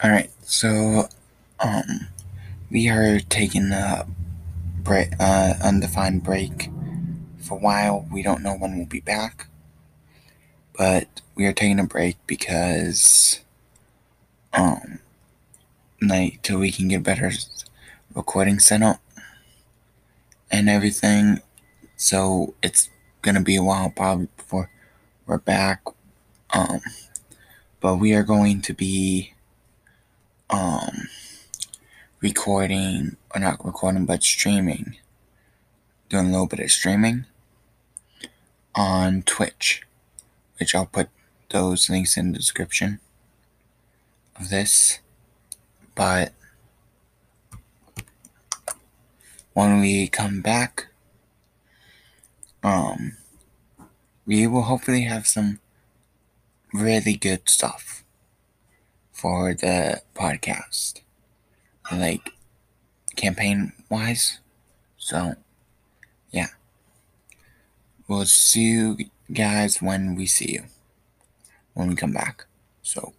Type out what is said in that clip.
All right, so um, we are taking a break, uh, undefined break for a while. We don't know when we'll be back, but we are taking a break because um, like till we can get better recording setup and everything. So it's gonna be a while probably before we're back. Um, but we are going to be recording or not recording but streaming. Doing a little bit of streaming on twitch which i'll put those links in the description of this. But when we come back um we will hopefully have some really good stuff for the podcast like campaign wise. So, yeah. We'll see you guys when we see you, when we come back. So,